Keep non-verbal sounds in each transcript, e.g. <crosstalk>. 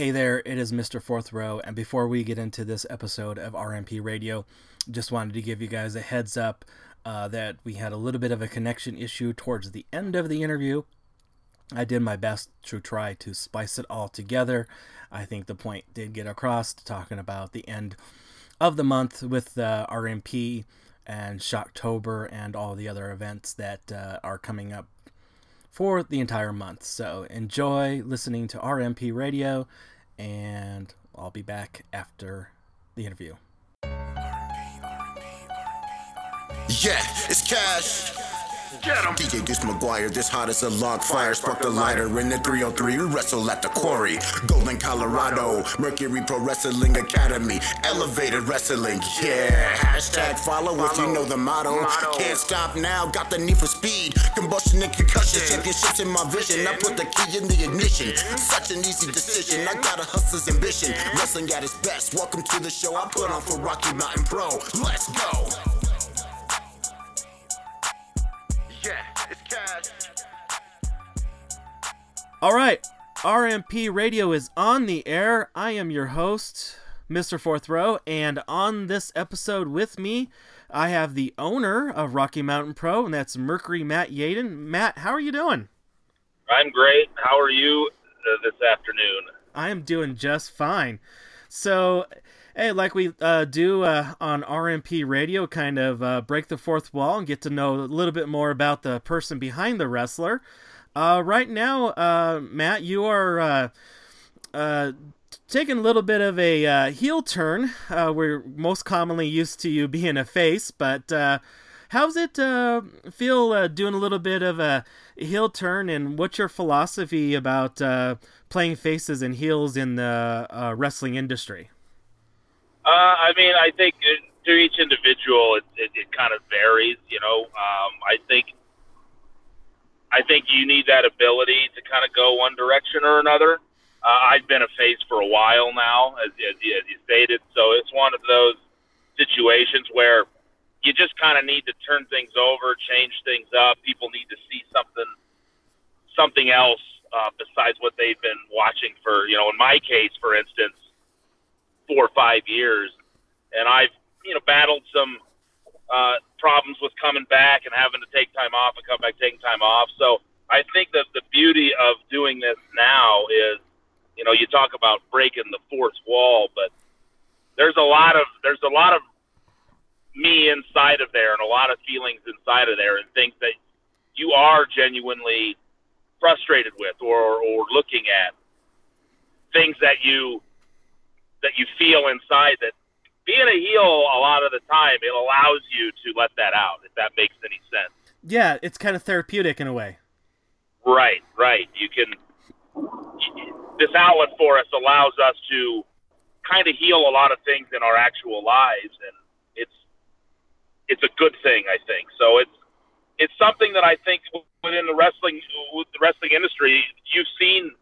Hey there, it is Mr. Fourth Row, and before we get into this episode of RMP Radio, just wanted to give you guys a heads up uh, that we had a little bit of a connection issue towards the end of the interview. I did my best to try to spice it all together. I think the point did get across talking about the end of the month with uh, RMP and Shocktober and all the other events that uh, are coming up for the entire month. So enjoy listening to RMP Radio, and I'll be back after the interview. Yeah, it's cash. DJ Deuce McGuire, this hot as a log fire. Spark the lighter in the 303. We wrestle at the quarry. Golden, Colorado. Mercury Pro Wrestling Academy. Elevated Wrestling. Yeah. Hashtag follow if you know the motto. Can't stop now. Got the need for speed. Combustion and concussion. Championships in my vision. I put the key in the ignition. Such an easy decision. I got a hustler's ambition. Wrestling at its best. Welcome to the show I put on for Rocky Mountain Pro. Let's go. All right, RMP Radio is on the air. I am your host, Mr. Fourth Row, and on this episode with me, I have the owner of Rocky Mountain Pro, and that's Mercury Matt Yaden. Matt, how are you doing? I'm great. How are you uh, this afternoon? I am doing just fine. So, hey, like we uh, do uh, on RMP Radio, kind of uh, break the fourth wall and get to know a little bit more about the person behind the wrestler. Uh, right now, uh, Matt, you are uh, uh, taking a little bit of a uh, heel turn. Uh, we're most commonly used to you <laughs> being a face, but how's it feel doing a little bit of a heel turn? And what's your philosophy about playing faces and heels in the wrestling industry? I mean, I think to each individual, it, it, it kind of varies. You know, um, I think I think you need that ability to kind of go one direction or another. Uh, I've been a face for a while now, as, as, as you stated, so it's one of those situations where you just kind of need to turn things over, change things up. People need to see something, something else uh, besides what they've been watching for. You know, in my case, for instance, four or five years, and I've you know battled some uh, problems with coming back and having to take time off and come back taking time off. So I think that the beauty of doing this now is, you know, you talk about breaking the fourth wall, but there's a lot of there's a lot of me inside of there and a lot of feelings inside of there and things that you are genuinely frustrated with or or looking at things that you that you feel inside that being a heel a lot of the time it allows you to let that out if that makes any sense. Yeah it's kind of therapeutic in a way. Right right. You can this outlet for us allows us to kind of heal a lot of things in our actual lives and it's it's a good thing i think. So it's it's something that i think within the wrestling with the wrestling industry you've seen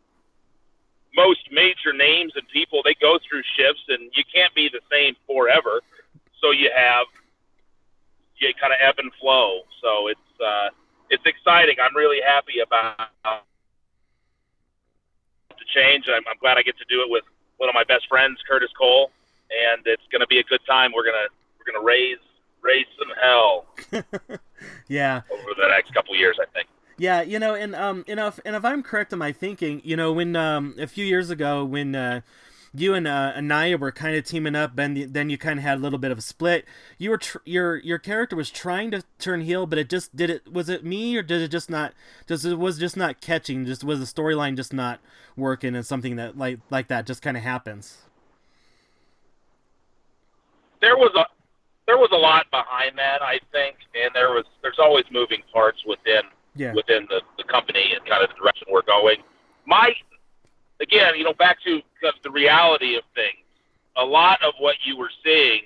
most major names and people they go through shifts and you can't be the same forever. So you have you kind of ebb and flow. So it's uh it's exciting. I'm really happy about the change I'm, I'm glad i get to do it with one of my best friends curtis cole and it's going to be a good time. We're going to we're going to raise raise some hell <laughs> yeah. over the next couple years i think yeah, you know, and um, know, if, and if I'm correct in my thinking, you know, when um, a few years ago, when uh, you and uh, Anaya were kind of teaming up, and then you kind of had a little bit of a split. You were tr- your your character was trying to turn heel, but it just did it. Was it me, or did it just not? Just it was just not catching. Just was the storyline just not working, and something that like like that just kind of happens. There was a there was a lot behind that, I think, and there was there's always moving parts within yeah. within the, the company and kind of the direction we're going. My, again, you know, back to the reality of things. A lot of what you were seeing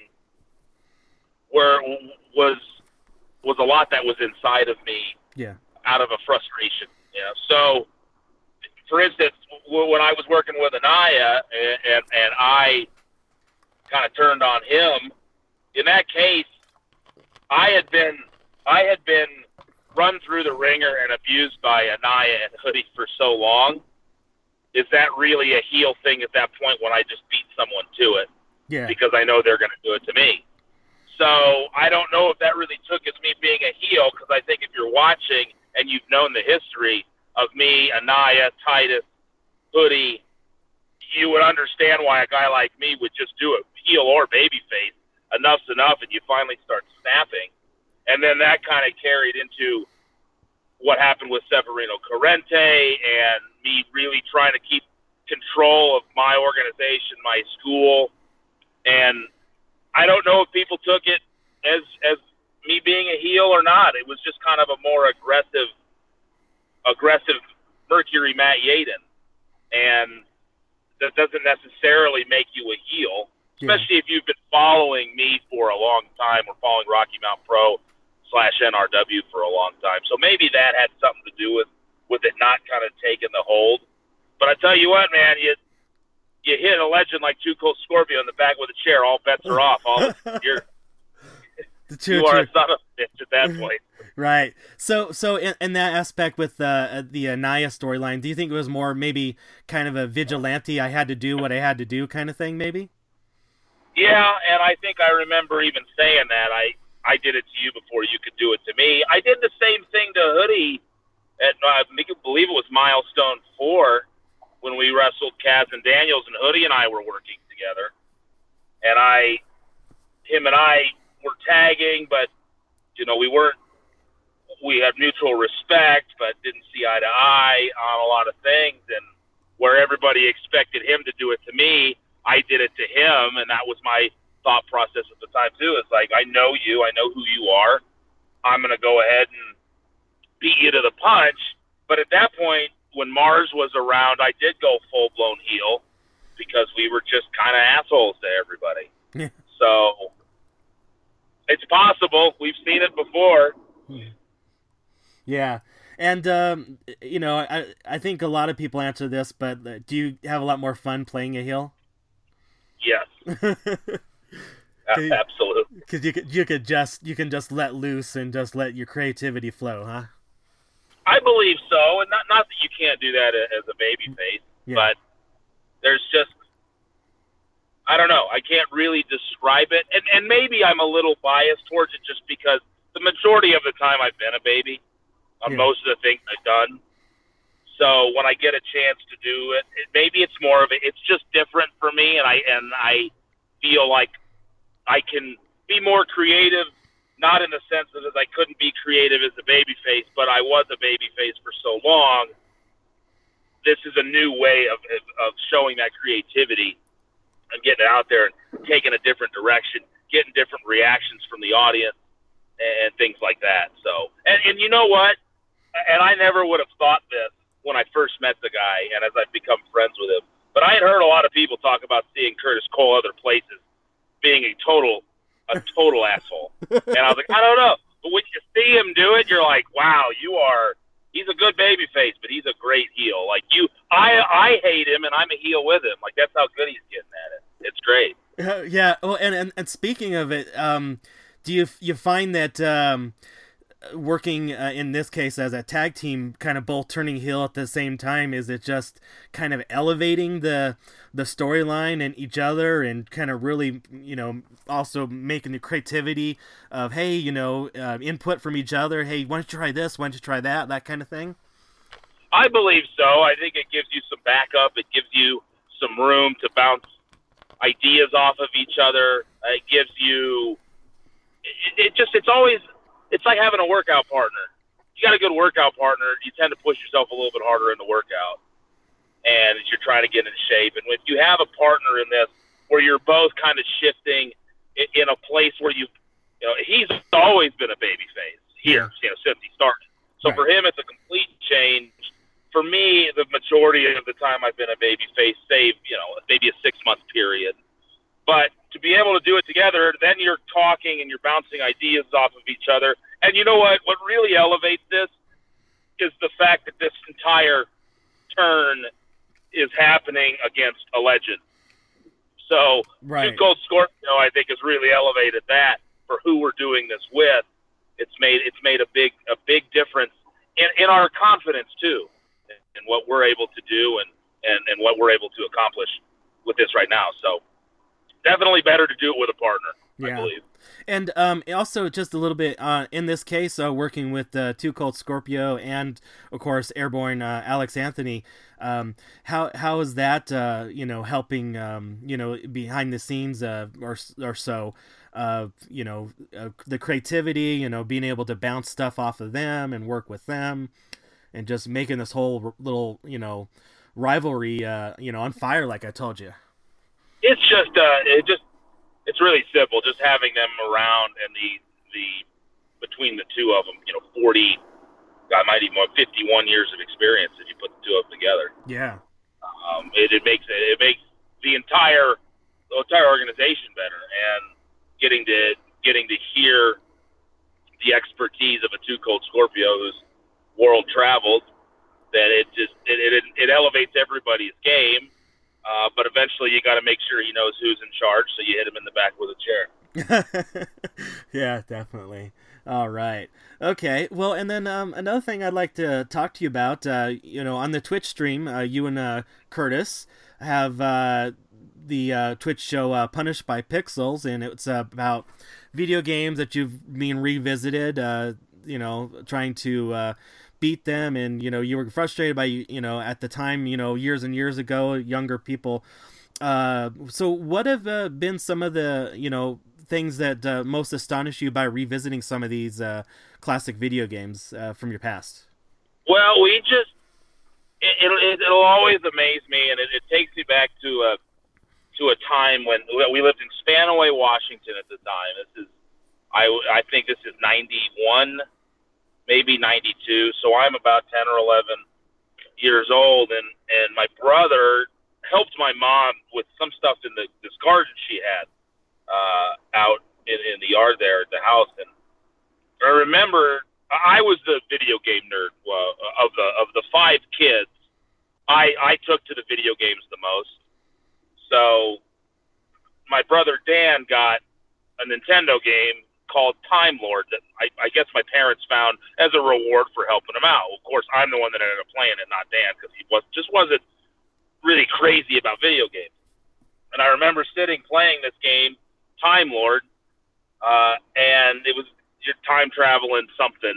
were was was a lot that was inside of me. Yeah. Out of a frustration, you know. So, for instance, when I was working with Anaya and and, and I kind of turned on him, in that case, I had been I had been run through the ringer and abused by Anaya and Hoodie for so long is that really a heel thing at that point when I just beat someone to it? Yeah. Because I know they're going to do it to me. So I don't know if that really took as me being a heel because I think if you're watching and you've known the history of me, Anaya, Titus, Hoodie, you would understand why a guy like me would just do it, heel or babyface. Enough's enough, and you finally start snapping. And then that kind of carried into what happened with Severino Corrente and me really trying to keep control of my organization, my school, and I don't know if people took it as as me being a heel or not. It was just kind of a more aggressive, aggressive Mercury Matt Yaden, and that doesn't necessarily make you a heel, especially yeah. if you've been following me for a long time or following Rocky Mountain Pro slash NRW for a long time. So maybe that had something to do with with it not kind of taking the hold. But I tell you what, man, you you hit a legend like Too Cold Scorpio in the back with a chair, all bets are off. All <laughs> you're true, you are a son of a bitch at that point. Right. So, so in, in that aspect with uh, the Anaya storyline, do you think it was more maybe kind of a vigilante? I had to do what I had to do kind of thing, maybe. Yeah, and I think I remember even saying that I I did it to you before you could do it to me. I did the same thing to Hoodie at uh, I believe it was Milestone Four when we wrestled Kaz and Daniels, and Hoodie and I were working together, and I, him and I were tagging, but you know we weren't. We had mutual respect, but didn't see eye to eye on a lot of things, and where everybody expected him to do it to me, I did it to him, and that was my thought process at the time too. It's like I know you, I know who you are. I'm gonna go ahead and beat you to the punch. But at that point, when Mars was around, I did go full blown heel because we were just kind of assholes to everybody. Yeah. So it's possible. We've seen it before. Yeah. And um, you know, I I think a lot of people answer this, but uh, do you have a lot more fun playing a heel? Yes. <laughs> Absolutely. Because you could you could just you can just let loose and just let your creativity flow, huh? I believe so, and not not that you can't do that as a baby mm, face, yeah. but there's just I don't know. I can't really describe it, and and maybe I'm a little biased towards it just because the majority of the time I've been a baby on yeah. most of the things I've done. So when I get a chance to do it, it, maybe it's more of it. It's just different for me, and I and I feel like I can be more creative not in the sense that I couldn't be creative as a baby face, but I was a baby face for so long. This is a new way of, of, of showing that creativity and getting it out there and taking a different direction, getting different reactions from the audience and things like that. So, and, and you know what? And I never would have thought this when I first met the guy and as I've become friends with him. But I had heard a lot of people talk about seeing Curtis Cole other places being a total a total <laughs> asshole. And I was like, I don't know. But when you see him do it, you're like, wow, you are. He's a good baby face, but he's a great heel. Like you, I I hate him, and I'm a heel with him. Like that's how good he's getting at it. It's great. Uh, yeah. Well, and, and and speaking of it, um, do you you find that um, working uh, in this case as a tag team, kind of both turning heel at the same time? Is it just kind of elevating the the storyline and each other, and kind of really, you know, also making the creativity of hey, you know, uh, input from each other. Hey, why don't you try this? Why don't you try that? That kind of thing. I believe so. I think it gives you some backup. It gives you some room to bounce ideas off of each other. It gives you. It, it just. It's always it's like having a workout partner. You got a good workout partner, you tend to push yourself a little bit harder in the workout, and you're trying to get in shape. And if you have a partner in this where you're both kind of shifting in a place where you, you know, he's always been a baby face here, you know, since he started. So right. for him, it's a complete change. For me, the majority of the time I've been a baby face, save you know maybe a six month period. But be able to do it together, then you're talking and you're bouncing ideas off of each other. And you know what? What really elevates this is the fact that this entire turn is happening against a legend. So, right. Two Cold Scorpio, I think, has really elevated that for who we're doing this with. It's made it's made a big a big difference in, in our confidence too, in what we're able to do and and and what we're able to accomplish with this right now. So definitely better to do it with a partner. Yeah. I believe. And um, also, just a little bit uh, in this case, uh, working with uh, Two Cold Scorpio and, of course, Airborne uh, Alex Anthony. Um, how how is that uh, you know helping um, you know behind the scenes uh, or or so? you know the creativity, you know being able to bounce stuff off of them and work with them, and just making this whole little you know rivalry you know on fire, like I told you. It's just it just it's really simple. Just having them around and the the between the two of them, you know, forty, I might even want fifty-one years of experience if you put the two of them together. Yeah. Um, it, it makes it, it makes the entire the entire organization better, and getting to getting to hear the expertise of a two cold Scorpio who's world traveled, that it just it, it, it elevates everybody's game uh, but eventually, you got to make sure he knows who's in charge, so you hit him in the back with a chair. <laughs> yeah, definitely. All right. Okay. Well, and then um, another thing I'd like to talk to you about, uh, you know, on the Twitch stream, uh, you and uh, Curtis have uh, the uh, Twitch show Punished by Pixels, and it's about video games that you've been revisited, you know, trying to beat them and you know you were frustrated by you know at the time you know years and years ago younger people. Uh, so what have uh, been some of the you know things that uh, most astonish you by revisiting some of these uh, classic video games uh, from your past? Well we just it, it, it'll always amaze me and it, it takes me back to a to a time when we lived in Spanaway, Washington at the time. This is, I, I think this is 91 maybe 92. So I'm about 10 or 11 years old, and and my brother helped my mom with some stuff in the this garden she had uh, out in, in the yard there at the house, and I remember I was the video game nerd uh, of the of the five kids. I I took to the video games the most. So my brother Dan got a Nintendo game called Time Lord that I, I guess my parents found as a reward for helping them out. Of course, I'm the one that ended up playing it, not Dan, because he was just wasn't really crazy about video games. And I remember sitting playing this game, Time Lord, uh, and it was your time traveling something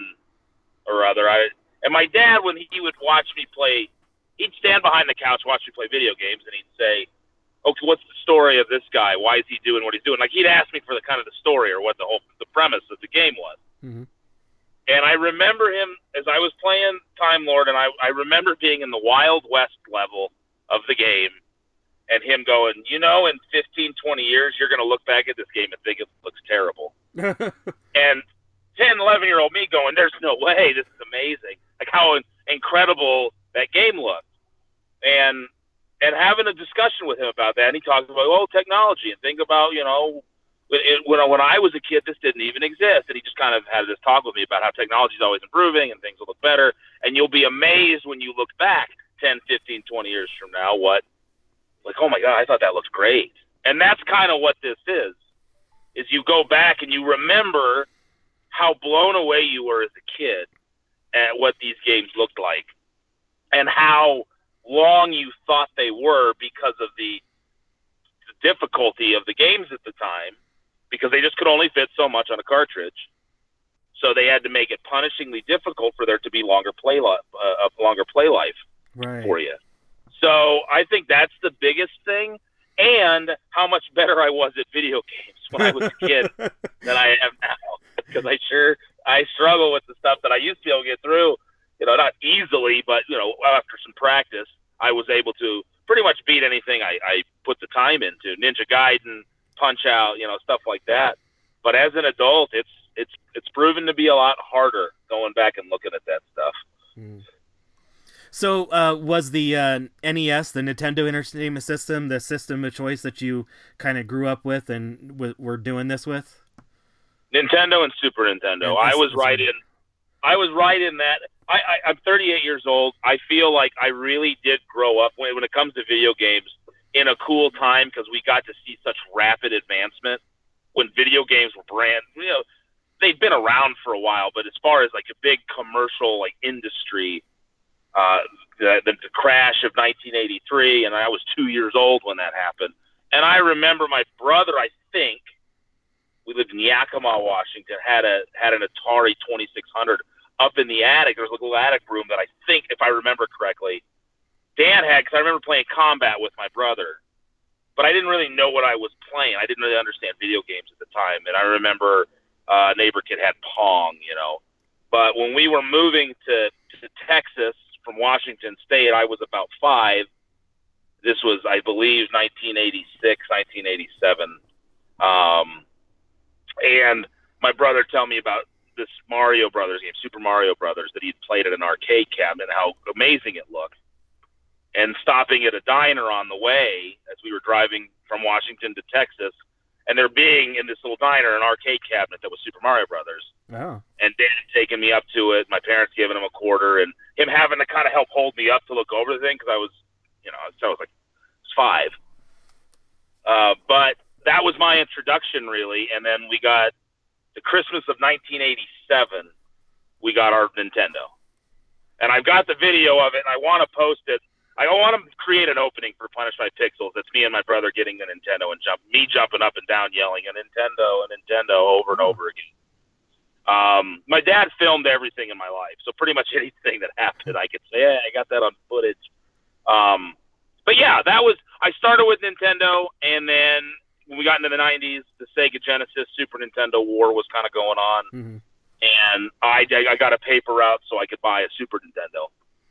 or other. I and my dad when he would watch me play, he'd stand behind the couch, watch me play video games, and he'd say, okay, what's the story of this guy? Why is he doing what he's doing? Like he'd ask me for the kind of the story or what the whole the premise of the game was. Mm-hmm. And I remember him as I was playing Time Lord, and I, I remember being in the Wild West level of the game, and him going, you know, in 15, 20 years, you're going to look back at this game and think it looks terrible. <laughs> and 10, 11 year old me going, there's no way, this is amazing. Like how incredible that game looked. And and having a discussion with him about that. And he talks about oh technology and think about you know when when I was a kid this didn't even exist. And he just kind of had this talk with me about how technology is always improving and things will look better. And you'll be amazed when you look back 10, 15, 20 years from now what like oh my god I thought that looks great. And that's kind of what this is. Is you go back and you remember how blown away you were as a kid at what these games looked like and how long you thought they were because of the, the difficulty of the games at the time, because they just could only fit so much on a cartridge. So they had to make it punishingly difficult for there to be longer play life, uh, longer play life right. for you. So I think that's the biggest thing, and how much better I was at video games when I was a kid <laughs> than I am now. Because I sure I struggle with the stuff that I used to be able to get through you know, not easily, but you know, after some practice, I was able to pretty much beat anything I, I put the time into. Ninja Gaiden, Punch Out, you know, stuff like that. But as an adult, it's it's it's proven to be a lot harder going back and looking at that stuff. Mm. So, uh, was the uh, NES, the Nintendo Entertainment System, the system of choice that you kind of grew up with and w- were doing this with? Nintendo and Super Nintendo. I was right in. I was right in that. I, I, I'm 38 years old. I feel like I really did grow up when, when it comes to video games in a cool time because we got to see such rapid advancement when video games were brand, you know, they've been around for a while, but as far as like a big commercial like industry, uh, the, the, crash of 1983, and I was two years old when that happened. And I remember my brother, I think, we lived in Yakima, Washington, had a had an Atari 2600 up in the attic. There was a little attic room that I think, if I remember correctly, Dan had because I remember playing combat with my brother, but I didn't really know what I was playing. I didn't really understand video games at the time, and I remember uh, neighbor kid had Pong, you know. But when we were moving to, to Texas from Washington State, I was about five. This was, I believe, 1986, 1987. Um, and my brother tell me about this Mario Brothers game, Super Mario Brothers, that he'd played at an arcade cabinet, how amazing it looked. And stopping at a diner on the way as we were driving from Washington to Texas, and there being in this little diner an arcade cabinet that was Super Mario Brothers. Oh. And Dan taking me up to it, my parents giving him a quarter, and him having to kind of help hold me up to look over the thing because I was, you know, so I was like five. Uh, but that was my introduction, really. And then we got the Christmas of 1987. We got our Nintendo, and I've got the video of it, and I want to post it I want to create an opening for Punished by Pixels. That's me and my brother getting the Nintendo and jump me jumping up and down yelling a Nintendo, a Nintendo over and over again. Um, my dad filmed everything in my life, so pretty much <laughs> anything that happened, I could say, "Yeah, I got that on footage." Um, but yeah, that was I started with Nintendo, and then when we got into the '90s, the Sega Genesis, Super Nintendo war was kind of going on, Mm-hmm. and I I got a paper route so I could buy a Super Nintendo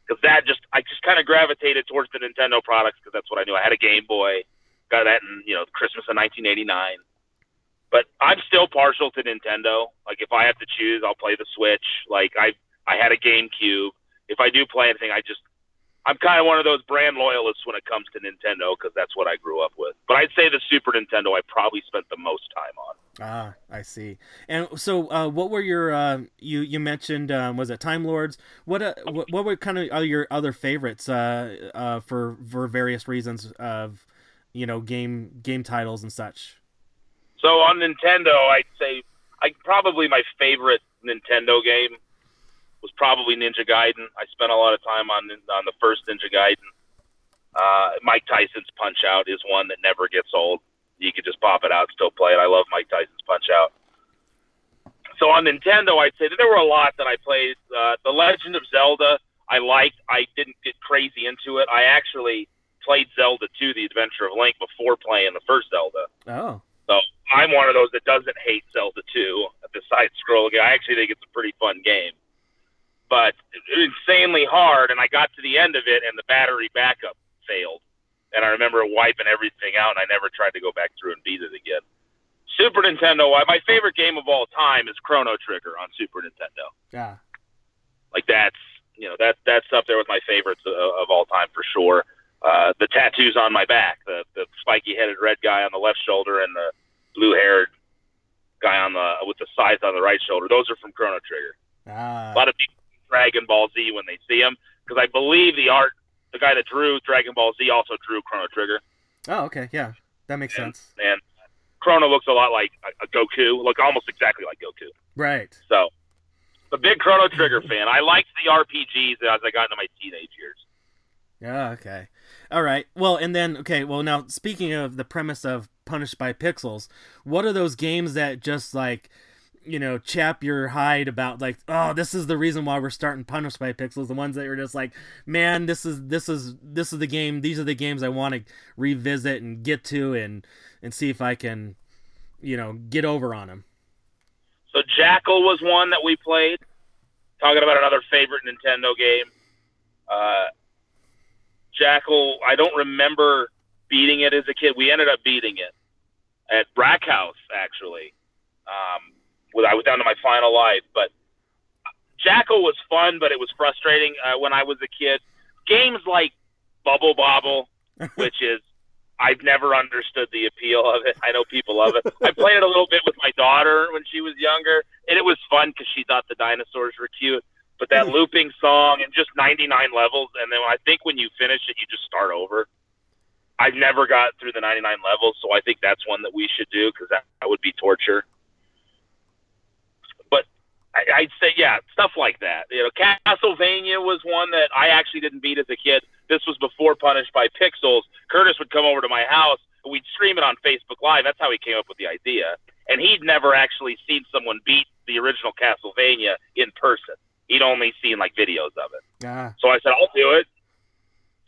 because that just I just kind of gravitated towards the Nintendo products because that's what I knew. I had a Game Boy, got that in you know Christmas of 1989. But I'm still partial to Nintendo. Like if I have to choose, I'll play the Switch. Like I I had a GameCube. If I do play anything, I just I'm kind of one of those brand loyalists when it comes to Nintendo because that's what I grew up with. But I'd say the Super Nintendo I probably spent the most time on. Ah, I see. And so, uh, what were your uh, you you mentioned um, was it Time Lords? What uh, what, what were kind of your other favorites uh, uh, for for various reasons of you know game game titles and such? So on Nintendo, I'd say I probably my favorite Nintendo game was probably Ninja Gaiden. I spent a lot of time on on the first Ninja Gaiden. Uh, Mike Tyson's Punch Out is one that never gets old. You could just pop it out, still play it. I love Mike Tyson's Punch Out. So on Nintendo, I'd say that there were a lot that I played. Uh, the Legend of Zelda, I liked. I didn't get crazy into it. I actually played Zelda 2, The Adventure of Link, before playing the first Zelda. Oh, So I'm one of those that doesn't hate Zelda 2, the side scroll game. I actually think it's a pretty fun game. But insanely hard, and I got to the end of it, and the battery backup failed. And I remember wiping everything out, and I never tried to go back through and beat it again. Super Nintendo, my favorite game of all time is Chrono Trigger on Super Nintendo. yeah. Like that's you know that that's up there with my favorites of, of all time for sure. Uh, the tattoos on my back, the the spiky headed red guy on the left shoulder and the blue haired guy on the with the scythe on the right shoulder. Those are from Chrono Trigger. Ah, A lot of people Dragon Ball Z when they see him because I believe the art, the guy that drew Dragon Ball Z also drew Chrono Trigger, oh, okay, yeah, that makes and, sense. and Chrono looks a lot like a, a Goku, look almost exactly like Goku. Right. So, a big Chrono Trigger fan. I liked the RPGs as I got into my teenage years. Yeah. Okay. All right. Well, and then okay. Well, now speaking of the premise of Punished by Pixels, what are those games that just like, you know, chap your hide about like, oh, this is the reason why we're starting Punished by Pixels. The ones that are just like, man, this is this is this is the game. These are the games I want to revisit and get to and and see if I can, you know, get over on them. So Jackal was one that we played. Talking about another favorite Nintendo game. Uh, Jackal, I don't remember beating it as a kid. We ended up beating it at Brack House, actually. Um, I was down to my final life, but Jackal was fun, but it was frustrating uh, when I was a kid. Games like Bubble Bobble, <laughs> which is I've never understood the appeal of it. I know people love it. I played it a little bit with my daughter when she was younger, and it was fun because she thought the dinosaurs were cute. But that <laughs> looping song and just 99 levels, and then I think when you finish it, you just start over. I've never got through the 99 levels, so I think that's one that we should do because that, that would be torture. I, I'd say yeah, stuff like that. You know, Castlevania was one that I actually didn't beat as a kid. This was before Punished by Pixels. Curtis would come over to my house and we'd stream it on Facebook Live. That's how he came up with the idea. And he'd never actually seen someone beat the original Castlevania in person. He'd only seen like videos of it. Ah. So I said, I'll do it.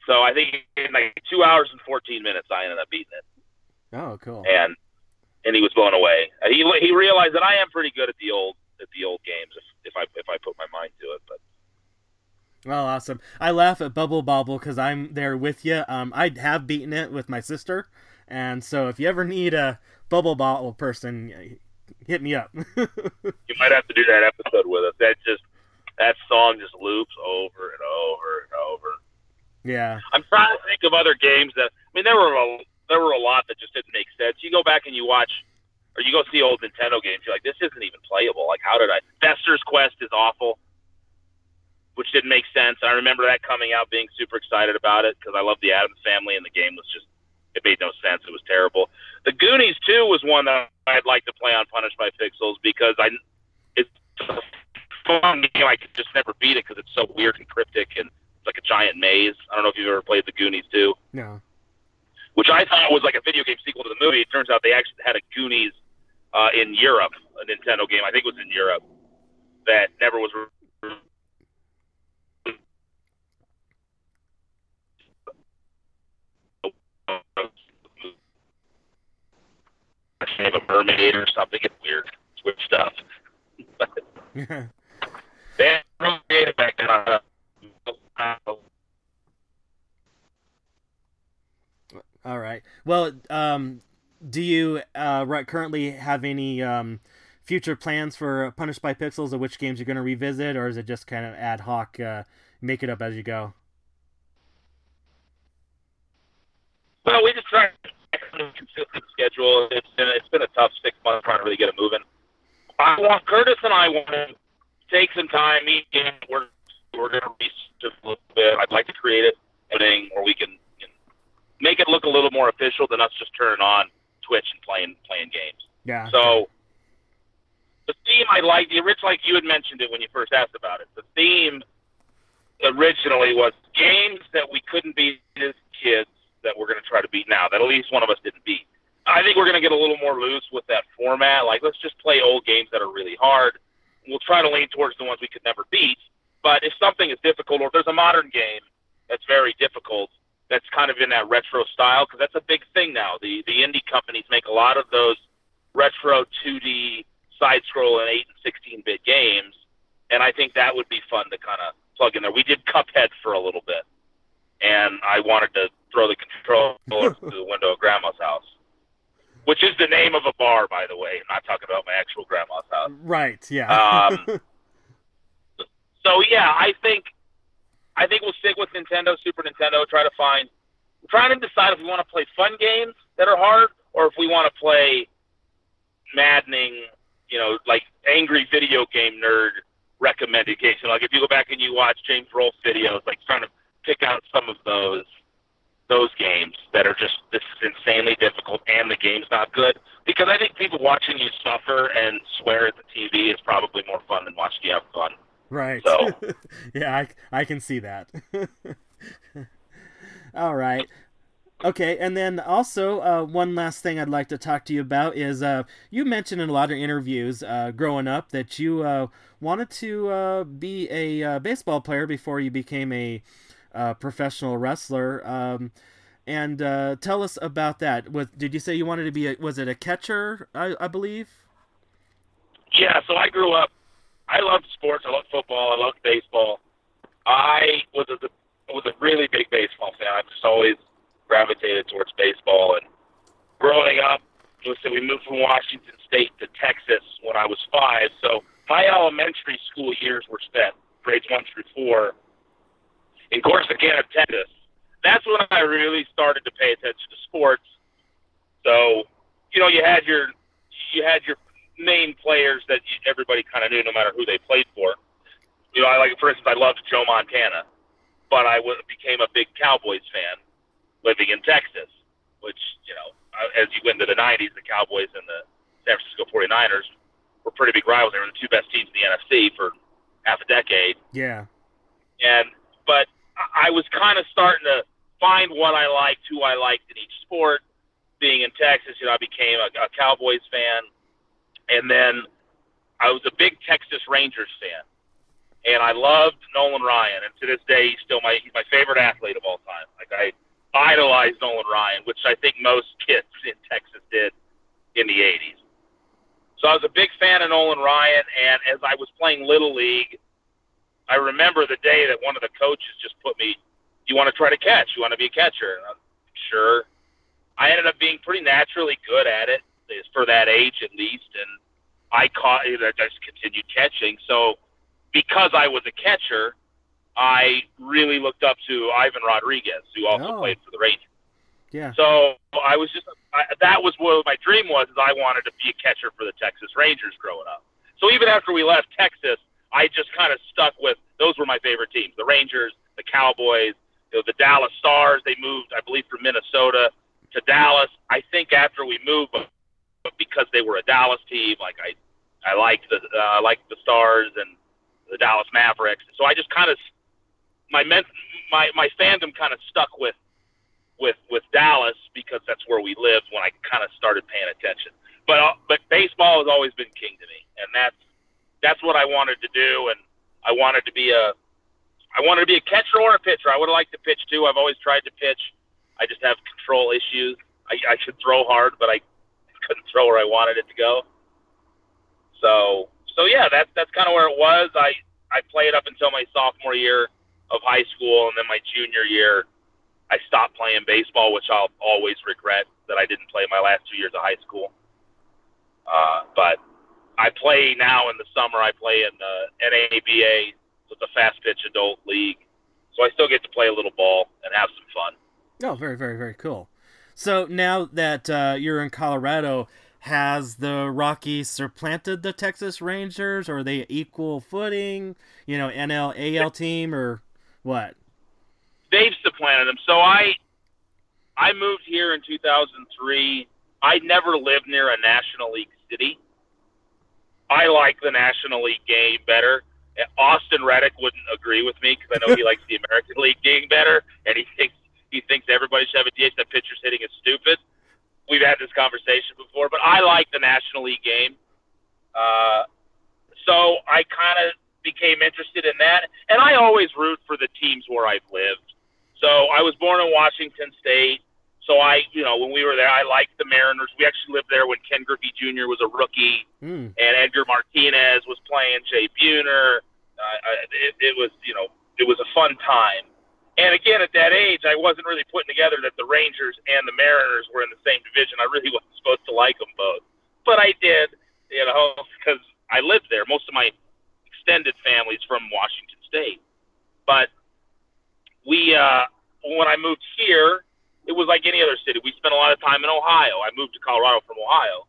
So I think in like two hours and 14 minutes, I ended up beating it. Oh, cool. And and he was blown away. He he realized that I am pretty good at the old at the old games if, if I if I put my mind to it. But well, awesome. I laugh at Bubble Bobble because I'm there with you. Um, I have beaten it with my sister, and so if you ever need a Bubble Bobble person, hit me up. <laughs> you might have to do that episode with us. That just that song just loops over and over and over. Yeah. I'm trying to think of other games that I mean there were a, there were a lot that just didn't make sense. You go back and you watch or you go see old Nintendo games, you're like, this isn't even playable. Like, how did I? Fester's Quest is awful, which didn't make sense. I remember that coming out, being super excited about it because I love the Addams family, and the game was just, it made no sense. It was terrible. The Goonies II was one that I'd like to play on Punished by Pixels because I, it's a fun game. I could just never beat it because it's so weird and cryptic and it's like a giant maze. I don't know if you've ever played the Goonies II. No. Which I thought was like a video game sequel to the movie. It turns out they actually had a Goonies uh, in Europe, a Nintendo game. I think it was in Europe that never was. Of a mermaid or something. It's weird. It's weird stuff. <laughs> <laughs> they had back then. All right. Well, um, do you uh, right, currently have any um, future plans for Punished by Pixels, or which games you're going to revisit, or is it just kind of ad hoc, uh, make it up as you go? Well, we just try a consistent schedule. It's been it's been a tough six months trying to really get it moving. I want Curtis and I want to take some time. We're we're going to research a little bit. I'd like to create it, thing where we can make it look a little more official than us just turning on Twitch and playing playing games. Yeah. So the theme I like the original like you had mentioned it when you first asked about it. The theme originally was games that we couldn't beat as kids that we're going to try to beat now that at least one of us didn't beat. I think we're going to get a little more loose with that format. Like let's just play old games that are really hard. We'll try to lean towards the ones we could never beat. But if something is difficult, or if there's a modern game that's very difficult, that's kind of in that retro style because that's a big thing now. The the indie companies make a lot of those retro 2D side scroll and 8 and 16 bit games, and I think that would be fun to kind of plug in there. We did Cuphead for a little bit, and I wanted to throw the controller <laughs> through the window of Grandma's house, which is the name of a bar, by the way. I'm not talking about my actual grandma's house. Right. Yeah. Um, <laughs> so yeah, I think I think we'll stick with Nintendo, Super Nintendo. Try to find, we're trying to decide if we want to play fun games that are hard, or if we want to play maddening, you know, like angry video game nerd recommended like if you go back and you watch James Rolfe videos, like trying to pick out some of those those games that are just this is insanely difficult and the game's not good. Because I think people watching you suffer and swear at the TV is probably more fun than watching you have fun. Right. So <laughs> yeah, I, I can see that. <laughs> All right. Okay, and then also uh, one last thing I'd like to talk to you about is uh, you mentioned in a lot of interviews uh, growing up that you uh, wanted to uh, be a uh, baseball player before you became a professional wrestler. Um, and tell us about that. Was did you say you wanted to be? A, was it a catcher? I, I believe. Yeah. So I grew up I loved sports. I loved football. I loved baseball. I was a was a really big baseball fan. I just always gravitated towards baseball. And growing up, listen, we moved from Washington State to Texas when I was five. So my elementary school years were spent grades one through four in Corsicana, Texas. That's when I really started to pay attention to sports. So, you know, you had your you had your main players that everybody kind of knew, no matter who they played for. You know, I like, for instance, I loved Joe Montana, but I became a big Cowboys fan living in Texas, which, you know, uh, as you went into the 90s, the Cowboys and the San Francisco 49ers were pretty big rivals. They were the two best teams in the NFC for half a decade. Yeah. And but I was kind of starting to find what I liked, who I liked in each sport. Being in Texas, you know, I became a, a Cowboys fan, and then I was a big Texas Rangers fan, and I loved Nolan Ryan. And to this day, he's still my he's my favorite athlete of all time. Like I idolized Nolan Ryan, which I think most kids in Texas did in the '80s. So I was a big fan of Nolan Ryan, and as I was playing little league, I remember the day that one of the coaches just put me, "You want to try to catch? You want to be a catcher?" And I'm sure. I ended up being pretty naturally good at it for that age, at least, and I caught. I just continued catching. So because I was a catcher, I really looked up to Ivan Rodriguez, who also Oh. played for the Rangers. Yeah. So I was just I, that was what my dream was. Is I wanted to be a catcher for the Texas Rangers growing up. So even after we left Texas, I just kind of stuck with those were my favorite teams: the Rangers, the Cowboys, you know, the Dallas Stars. They moved, I believe, from Minnesota to Dallas. I think after we moved, but, but because they were a Dallas team, like I, I liked the uh, I liked the Stars and the Dallas Mavericks. So I just kind of my men, my my fandom kind of stuck with with with Dallas because that's where we lived when I kind of started paying attention. But uh, but baseball has always been king to me, and that's that's what I wanted to do, and I wanted to be a I wanted to be a catcher or a pitcher. I would have liked to pitch too. I've always tried to pitch. I just have control issues. I, I should throw hard, but I <laughs> couldn't throw where I wanted it to go. So so yeah, that's that's kind of where it was. I I played up until my sophomore year of high school, and then my junior year, I stopped playing baseball, which I'll always regret that I didn't play my last two years of high school. Uh, but I play now in the summer. I play in the NABA, so it's a fast pitch adult league. So I still get to play a little ball and have some fun. Oh, very, very, very cool. So now that uh, you're in Colorado, has the Rockies supplanted the Texas Rangers? Or are they equal footing? You know, NL, AL team, or what? they've supplanted them. So I I moved here in 2003. I never lived near a National League city. I like the National League game better. Austin Reddick wouldn't agree with me because I know he <laughs> likes the American League game better, and he thinks he thinks everybody should have a DH. That pitcher's hitting is stupid. We've had this conversation before, but I like the National League game. Uh, so I kind of became interested in that, and I always root for the teams where I've lived. So I was born in Washington State. So I, you know, when we were there, I liked the Mariners. We actually lived there when Ken Griffey Jr. was a rookie, Mm. and Edgar Martinez was playing Jay Buhner. Uh, it, it was, you know, it was a fun time. And again, at that age, I wasn't really putting together that the Rangers and the Mariners were in the same division. I really wasn't supposed to like them both, but I did, you know, <laughs> because I lived there. Most of my extended family's from Washington State, but we, uh, when I moved here, it was like any other city. We spent a lot of time in Ohio. I moved to Colorado from Ohio,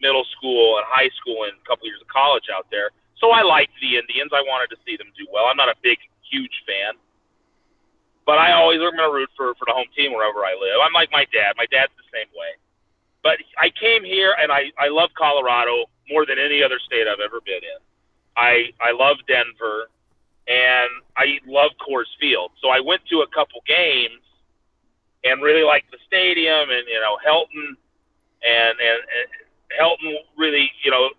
middle school and high school, and a couple years of college out there. So I liked the Indians. I wanted to see them do well. I'm not a big, huge fan, but I always am going to root for for the home team wherever I live. I'm like my dad. My dad's the same way. But I came here and I I love Colorado more than any other state I've ever been in. I I love Denver, and I love Coors Field. So I went to a couple games and really liked the stadium and you know Helton and and, and Helton really you know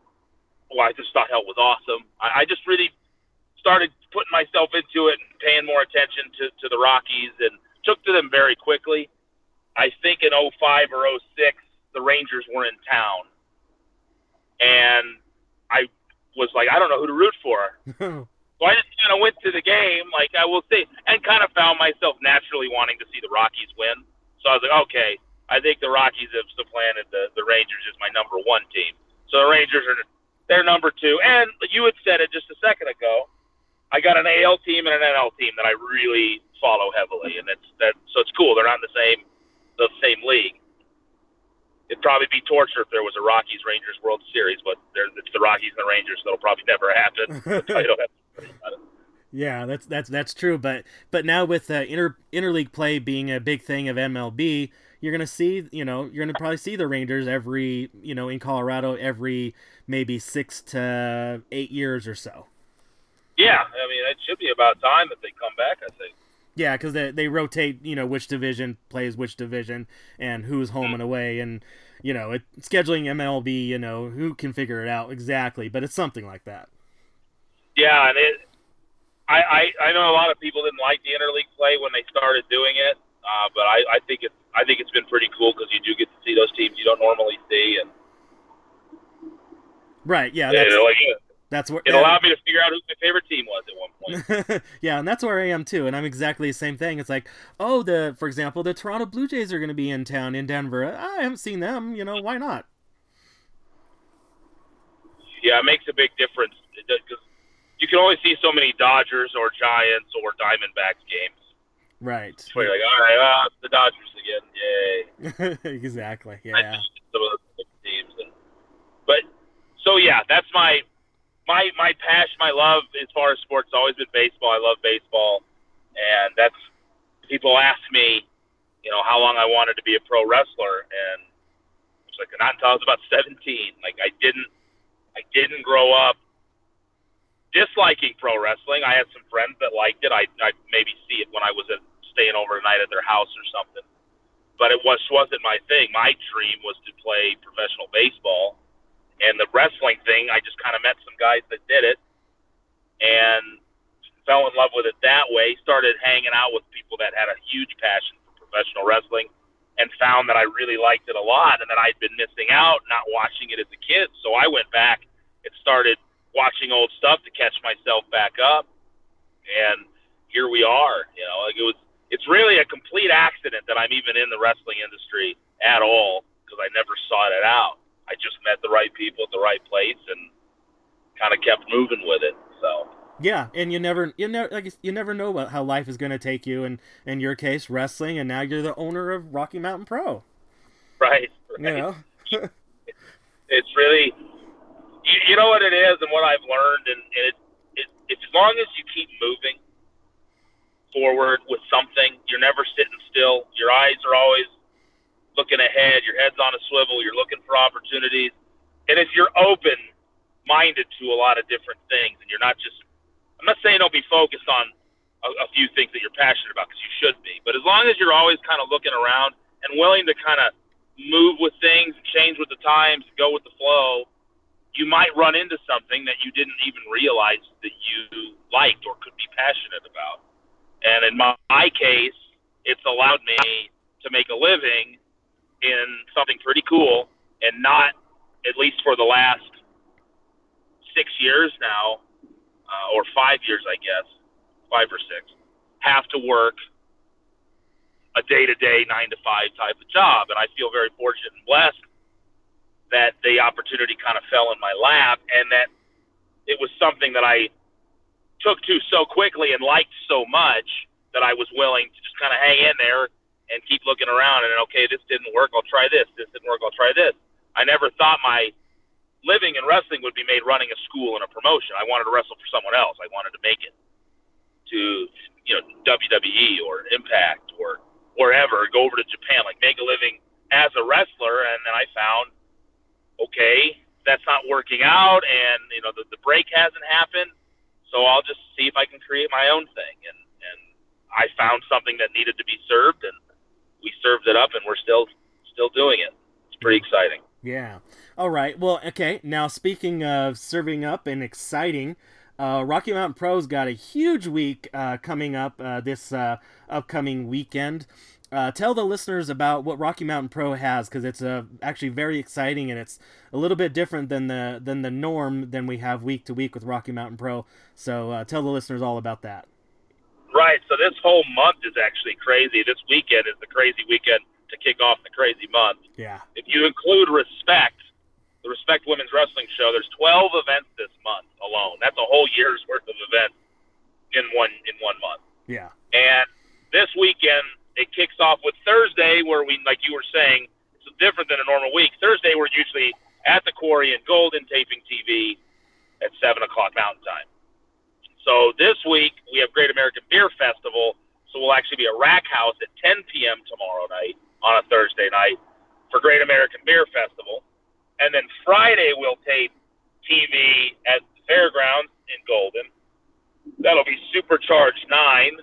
well I just thought Helton was awesome. I, I just really started putting myself into it and paying more attention to, to the Rockies and took to them very quickly. I think in 05 or 06 the Rangers were in town and was like I don't know who to root for. <laughs> So I just kind of went to the game, like I will say, and kind of found myself naturally wanting to see the Rockies win. So I was like, okay, I think the Rockies have supplanted the the Rangers as my number one team. So the Rangers are they're number two. And you had said it just a second ago. I got an AL team and an NL team that I really follow heavily, and it's that. So it's cool. They're not in the same the same league. It'd probably be torture if there was a Rockies Rangers World Series, but there's it's the Rockies and the Rangers, so it'll probably never happen. <laughs> I don't have to worry about it. Yeah, that's that's that's true. But but now with uh, inter interleague play being a big thing of MLB, you're gonna see, you know, you're gonna probably see the Rangers every, you know, in Colorado every maybe six to eight years or so. Yeah, I mean, it should be about time that they come back. I think. Yeah, because they they rotate, you know, which division plays which division and who's home and away, and you know, it, scheduling MLB, you know, who can figure it out exactly, but it's something like that. Yeah, and it, I, I I know a lot of people didn't like the interleague play when they started doing it, uh, but I, I think it's I think it's been pretty cool because you do get to see those teams you don't normally see, and right, yeah, that's, like, that's where it allowed me to figure out who my favorite team was at one point. <laughs> yeah, and that's where I am too, and I'm exactly the same thing. It's like, oh, the for example, the Toronto Blue Jays are going to be in town in Denver. I haven't seen them. You know, why not? Yeah, it makes a big difference because you can only see so many Dodgers or Giants or Diamondbacks games. Right. So you're like, all right, well, it's the Dodgers again. Yay. <laughs> exactly. Yeah. Some of those teams, and, but so yeah, that's my my my passion, my love as far as sports has always been baseball. I love baseball, and that's people ask me, you know, how long I wanted to be a pro wrestler, and it's like not until I was about 17. Like I didn't, I didn't grow up disliking pro wrestling. I had some friends that liked it. I I maybe see it when I was at, staying overnight at their house or something, but it was wasn't my thing. My dream was to play professional baseball and the wrestling thing, I just kind of met some guys that did it and fell in love with it that way. Started hanging out with people that had a huge passion for professional wrestling and found that I really liked it a lot and that I'd been missing out not watching it as a kid. So I went back and started watching old stuff to catch myself back up. And here we are. You know, like it was it's really a complete accident that I'm even in the wrestling industry at all because I never sought it out. I just met the right people at the right place and kind of kept moving with it. So yeah, and you never you never like you never know how life is going to take you. And in your case, wrestling, and now you're the owner of Rocky Mountain Pro. Right. right. You know, <laughs> it's really you, you know what it is, and what I've learned, and, and it, it, it as long as you keep moving forward with something, you're never sitting still. Your eyes are always looking ahead, your head's on a swivel, you're looking for opportunities. And if you're open minded to a lot of different things and you're not just, I'm not saying don't be focused on a, a few things that you're passionate about because you should be, but as long as you're always kind of looking around and willing to kind of move with things change with the times go with the flow, you might run into something that you didn't even realize that you liked or could be passionate about. And in my, my case, it's allowed me to make a living in something pretty cool and not, at least for the last six years now, uh, or five years, I guess, five or six, have to work a day to day, nine to five type of job. And I feel very fortunate and blessed that the opportunity kind of fell in my lap and that it was something that I took to so quickly and liked so much that I was willing to just kind of hang in there and keep looking around and okay, this didn't work, I'll try this. This didn't work, I'll try this. I never thought my living in wrestling would be made running a school and a promotion. I wanted to wrestle for someone else. I wanted to make it to you know WWE or Impact or wherever. Go over to Japan, like make a living as a wrestler. And then I found, okay, that's not working out, and you know the, the break hasn't happened. So I'll just see if I can create my own thing. And and I found something that needed to be served, and we served it up, and we're still still doing it. It's pretty exciting. Yeah. All right. Well, okay. Now speaking of serving up and exciting, uh, Rocky Mountain Pro's got a huge week uh, coming up uh, this uh, upcoming weekend. Uh, tell the listeners about what Rocky Mountain Pro has because it's uh, actually very exciting and it's a little bit different than the than the norm than we have week to week with Rocky Mountain Pro. So tell the listeners all about that. Right. So this whole month is actually crazy. This weekend is the crazy weekend to kick off the crazy month. Yeah. If you include Respect, the Respect Women's Wrestling Show, there's 12 events this month alone. That's a whole year's worth of events in one in one month. Yeah. And this weekend it kicks off with Thursday, where we, like you were saying, it's different than a normal week. Thursday we're usually at the Quarry in Golden taping TV at seven o'clock Mountain Time. So this week we have Great American Beer Festival. So we'll actually be at Rack House at 10 p.m. tomorrow night, on a Thursday night for Great American Beer Festival. And then Friday, we'll tape TV at the fairgrounds in Golden. That'll be Supercharged 9.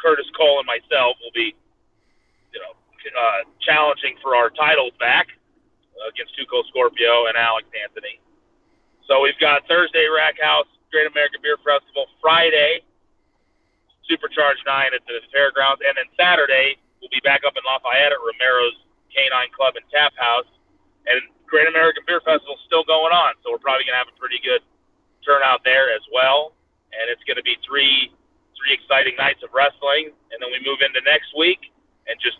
Curtis Cole and myself will be, you know, uh, challenging for our titles back against Tuco Scorpio and Alex Anthony. So we've got Thursday Rack House, Great American Beer Festival, Friday, Supercharged 9 at the fairgrounds, and then Saturday, we'll be back up in Lafayette at Romero's Canine Club and Tap House. And Great American Beer Festival is still going on, so we're probably going to have a pretty good turnout there as well. And it's going to be three three exciting nights of wrestling, and then we move into next week and just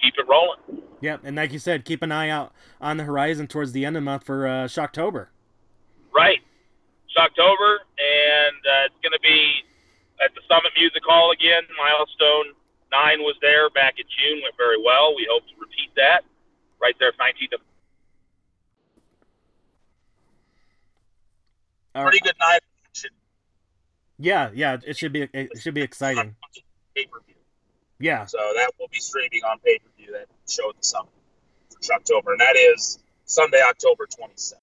keep it rolling. Yeah, and like you said, keep an eye out on the horizon towards the end of the month for uh, Shocktober. Right, Shocktober, and uh, it's going to be at the Summit Music Hall again. Milestone Nine was there back in June, went very well. We hope to repeat that right there, 19th of. Pretty good night. Yeah, yeah, it should be it should be exciting. Pay per view. Yeah. So that will be streaming on pay per view. That show at the Summit for October, and that is Sunday, October 27th.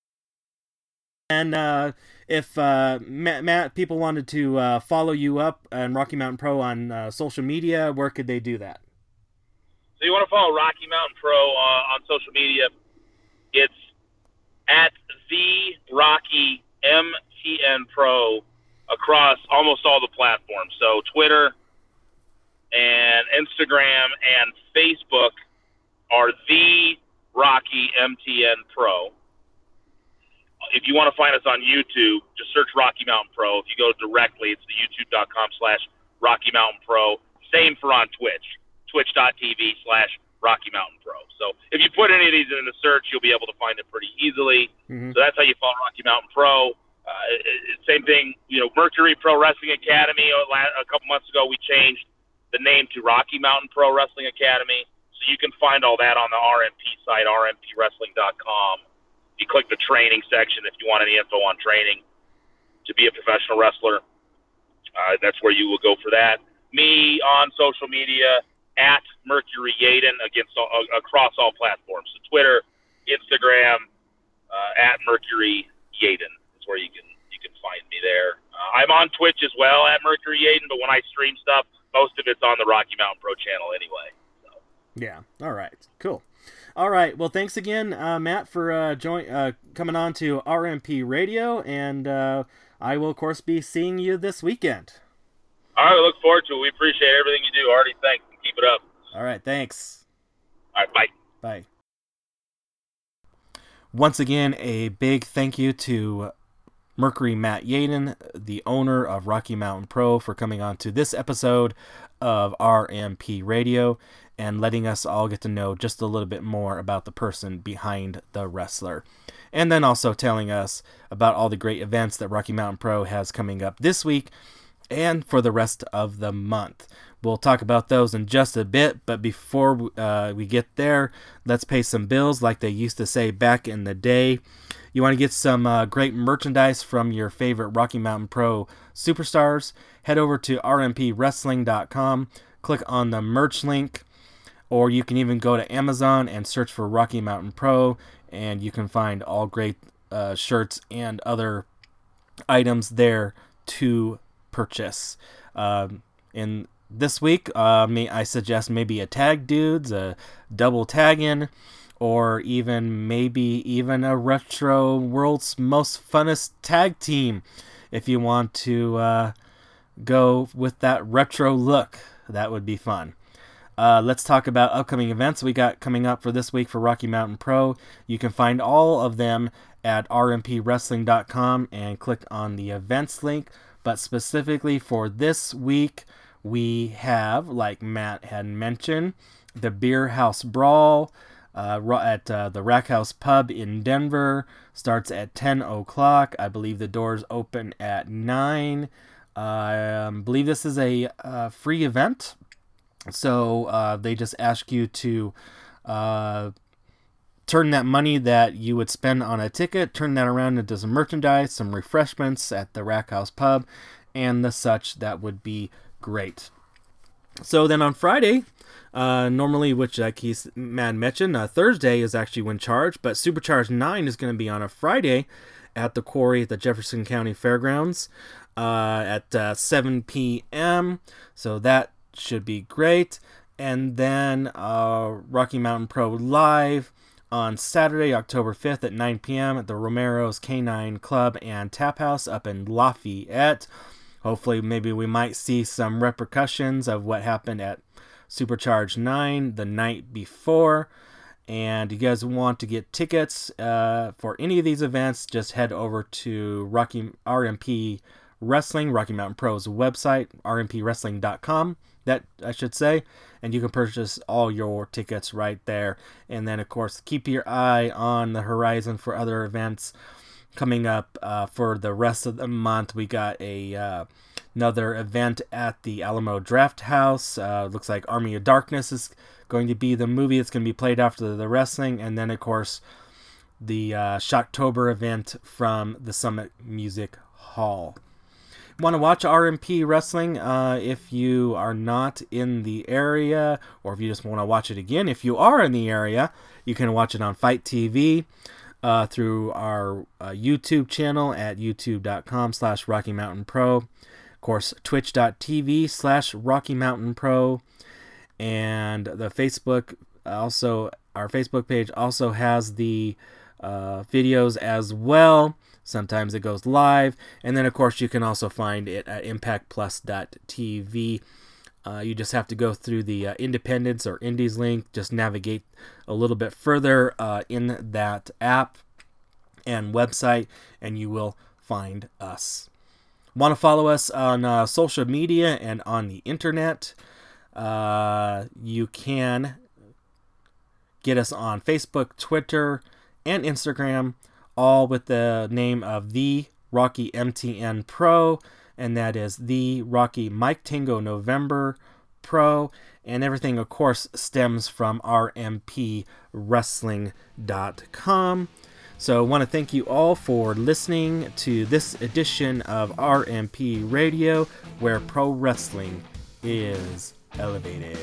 And uh, if uh, Matt, Matt, people wanted to uh, follow you up and Rocky Mountain Pro on uh, social media, where could they do that? So you want to follow Rocky Mountain Pro uh, on social media? It's at the Rocky MTN Pro across almost all the platforms. So Twitter and Instagram and Facebook are the Rocky MTN Pro if you want to find us on YouTube, just search Rocky Mountain Pro. If you go directly, it's the youtube.com slash Rocky Mountain Pro. Same for on Twitch, twitch.tv slash Rocky Mountain Pro. So if you put any of these in the search, you'll be able to find it pretty easily. Mm-hmm. So that's how you follow Rocky Mountain Pro. Uh, it, it, same thing, you know, Mercury Pro Wrestling Academy. A, a couple months ago, we changed the name to Rocky Mountain Pro Wrestling Academy. So you can find all that on the RMP site, rmpwrestling.com you click the training section if you want any info on training to be a professional wrestler. Uh, that's where you will go for that. Me on social media at Mercury Yaden against all, uh, across all platforms. So Twitter, Instagram, uh, at Mercury Yaden is where you can you can find me there. Uh, I'm on Twitch as well at Mercury Yaden, but when I stream stuff, most of it's on the Rocky Mountain Pro channel anyway. So. Yeah. All right. Cool. All right. Well, thanks again, uh, Matt, for uh, join uh, coming on to RMP Radio, and uh, I will, of course, be seeing you this weekend. All right. Look forward to it. We appreciate everything you do, Artie. Thanks. Keep it up. All right. Thanks. All right. Bye. Bye. Once again, a big thank you to Mercury Matt Yaden, the owner of Rocky Mountain Pro, for coming on to this episode of RMP Radio and letting us all get to know just a little bit more about the person behind the wrestler. And then also telling us about all the great events that Rocky Mountain Pro has coming up this week and for the rest of the month. We'll talk about those in just a bit, but before uh, we get there, let's pay some bills like they used to say back in the day. You want to get some uh, great merchandise from your favorite Rocky Mountain Pro superstars? Head over to rmpwrestling.com, click on the merch link or you can even go to Amazon and search for Rocky Mountain Pro, and you can find all great uh, shirts and other items there to purchase. Um, in this week, uh, may I suggest maybe a tag dudes, a double tag in, or even maybe even a retro world's most funnest tag team, if you want to uh, go with that retro look. That would be fun. Uh, let's talk about upcoming events we got coming up for this week for Rocky Mountain Pro. You can find all of them at rmpwrestling.com and click on the events link. But specifically for this week, we have, like Matt had mentioned, the Beer House Brawl uh, at uh, the Rack House Pub in Denver. Starts at 10 o'clock. I believe the doors open at 9. I um, believe this is a uh, free event so uh, they just ask you to uh, turn that money that you would spend on a ticket, turn that around into some merchandise, some refreshments at the Rack House Pub, and the such. That would be great. So then on Friday, uh, normally, which like he's man mentioned, uh, Thursday is actually when charged, but Supercharged 9 is going to be on a Friday at the quarry at the Jefferson County Fairgrounds uh, at uh, 7 p.m. So that should be great. And then uh, Rocky Mountain Pro Live on Saturday, October 5th at 9 p.m. at the Romero's Canine Club and Tap House up in Lafayette. Hopefully, maybe we might see some repercussions of what happened at Supercharged 9 the night before. And you guys want to get tickets uh, for any of these events, just head over to Rocky RMP Wrestling, Rocky Mountain Pro's website, rmpwrestling.com, that I should say, and you can purchase all your tickets right there. And then, of course, keep your eye on the horizon for other events coming up uh, for the rest of the month. We got a uh, another event at the Alamo Drafthouse. Uh, looks like Army of Darkness is going to be the movie that's going to be played after the wrestling, and then of course the uh, Shocktober event from the Summit Music Hall want to watch RMP wrestling, uh, if you are not in the area, or if you just want to watch it again, if you are in the area, you can watch it on FITE TV. Uh, through our uh, YouTube channel at youtube.com slash Rocky Mountain Pro. Of course, twitch.tv slash Rocky Mountain Pro. And the Facebook, also, our Facebook page also has the uh, videos as well. Sometimes it goes live. And then, of course, you can also find it at impactplus.tv. Uh, you just have to go through the uh, Independence or Indies link, just navigate a little bit further uh, in that app and website, and you will find us. Want to follow us on uh, social media and on the internet? Uh, you can get us on Facebook, Twitter, and Instagram all with the name of the Rocky MTN Pro, and that is the Rocky Mike Tango November Pro, and everything, of course, stems from RMPWrestling.com. So, I want to thank you all for listening to this edition of RMP Radio, where pro wrestling is elevated.